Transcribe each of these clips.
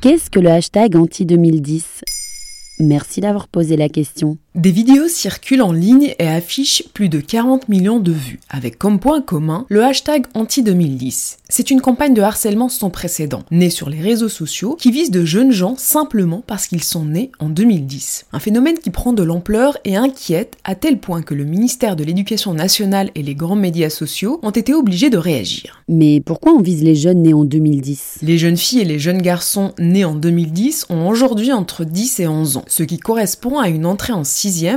Qu'est-ce que le hashtag anti-2010 Merci d'avoir posé la question. Des vidéos circulent en ligne et affichent plus de 40 millions de vues, avec comme point commun le hashtag anti-2010. C'est une campagne de harcèlement sans précédent, née sur les réseaux sociaux, qui vise de jeunes gens simplement parce qu'ils sont nés en 2010. Un phénomène qui prend de l'ampleur et inquiète à tel point que le ministère de l'Éducation nationale et les grands médias sociaux ont été obligés de réagir. Mais pourquoi on vise les jeunes nés en 2010 Les jeunes filles et les jeunes garçons nés en 2010 ont aujourd'hui entre 10 et 11 ans, ce qui correspond à une entrée en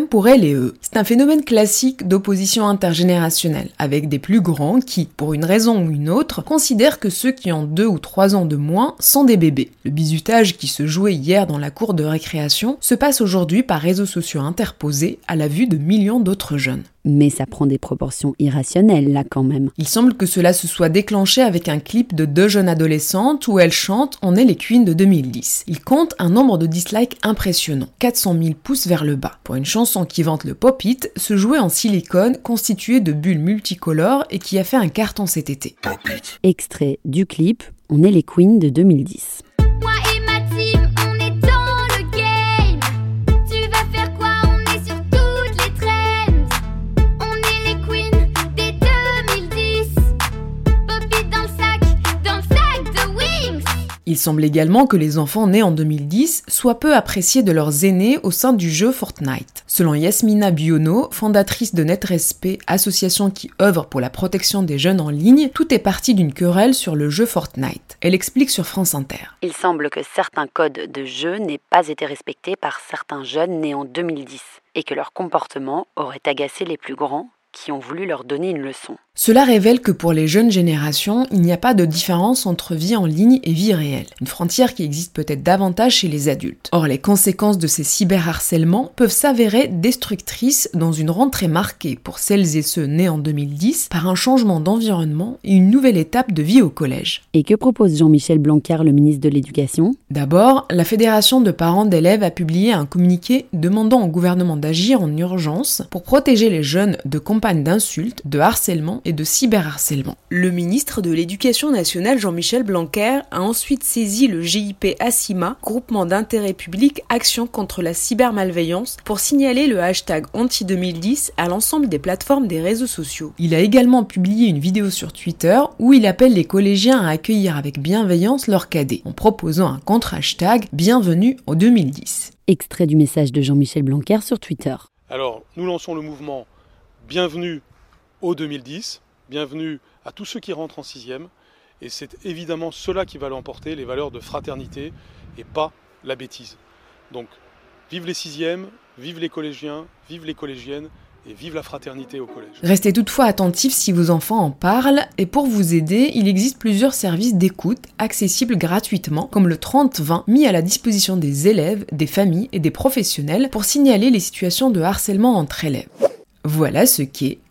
pour elle et eux. C'est un phénomène classique d'opposition intergénérationnelle, avec des plus grands qui, pour une raison ou une autre, considèrent que ceux qui ont deux ou trois ans de moins sont des bébés. Le bizutage qui se jouait hier dans la cour de récréation se passe aujourd'hui par réseaux sociaux interposés à la vue de millions d'autres jeunes. Mais ça prend des proportions irrationnelles là quand même. Il semble que cela se soit déclenché avec un clip de deux jeunes adolescentes où elles chantent On est les queens de 2010. Il compte un nombre de dislikes impressionnant, 400 000 pouces vers le bas. Pour une chanson qui vante le pop-it, se jouait en silicone constitué de bulles multicolores et qui a fait un carton cet été. Extrait du clip On est les queens de 2010. Semble également que les enfants nés en 2010 soient peu appréciés de leurs aînés au sein du jeu Fortnite. Selon Yasmina Biono, fondatrice de NetRespect, association qui œuvre pour la protection des jeunes en ligne, tout est parti d'une querelle sur le jeu Fortnite. Elle explique sur France Inter. Il semble que certains codes de jeu n'aient pas été respectés par certains jeunes nés en 2010 et que leur comportement aurait agacé les plus grands qui ont voulu leur donner une leçon. Cela révèle que pour les jeunes générations, il n'y a pas de différence entre vie en ligne et vie réelle, une frontière qui existe peut-être davantage chez les adultes. Or, les conséquences de ces cyberharcèlements peuvent s'avérer destructrices dans une rentrée marquée pour celles et ceux nés en 2010 par un changement d'environnement et une nouvelle étape de vie au collège. Et que propose Jean-Michel Blanquer, le ministre de l'Éducation? D'abord, la Fédération de parents d'élèves a publié un communiqué demandant au gouvernement d'agir en urgence pour protéger les jeunes de campagnes d'insultes, de harcèlement et de cyberharcèlement. Le ministre de l'Éducation nationale Jean-Michel Blanquer a ensuite saisi le GIP ASIMA, groupement d'intérêt public Action contre la cybermalveillance, pour signaler le hashtag anti-2010 à l'ensemble des plateformes des réseaux sociaux. Il a également publié une vidéo sur Twitter où il appelle les collégiens à accueillir avec bienveillance leurs cadets, en proposant un contre-hashtag Bienvenue en 2010. Extrait du message de Jean-Michel Blanquer sur Twitter. Alors, nous lançons le mouvement Bienvenue au 2010. Bienvenue à tous ceux qui rentrent en sixième. Et c'est évidemment cela qui va l'emporter, les valeurs de fraternité et pas la bêtise. Donc, vive les sixièmes, vive les collégiens, vive les collégiennes et vive la fraternité au collège. Restez toutefois attentifs si vos enfants en parlent et pour vous aider, il existe plusieurs services d'écoute accessibles gratuitement comme le 30-20 mis à la disposition des élèves, des familles et des professionnels pour signaler les situations de harcèlement entre élèves. Voilà ce qu'est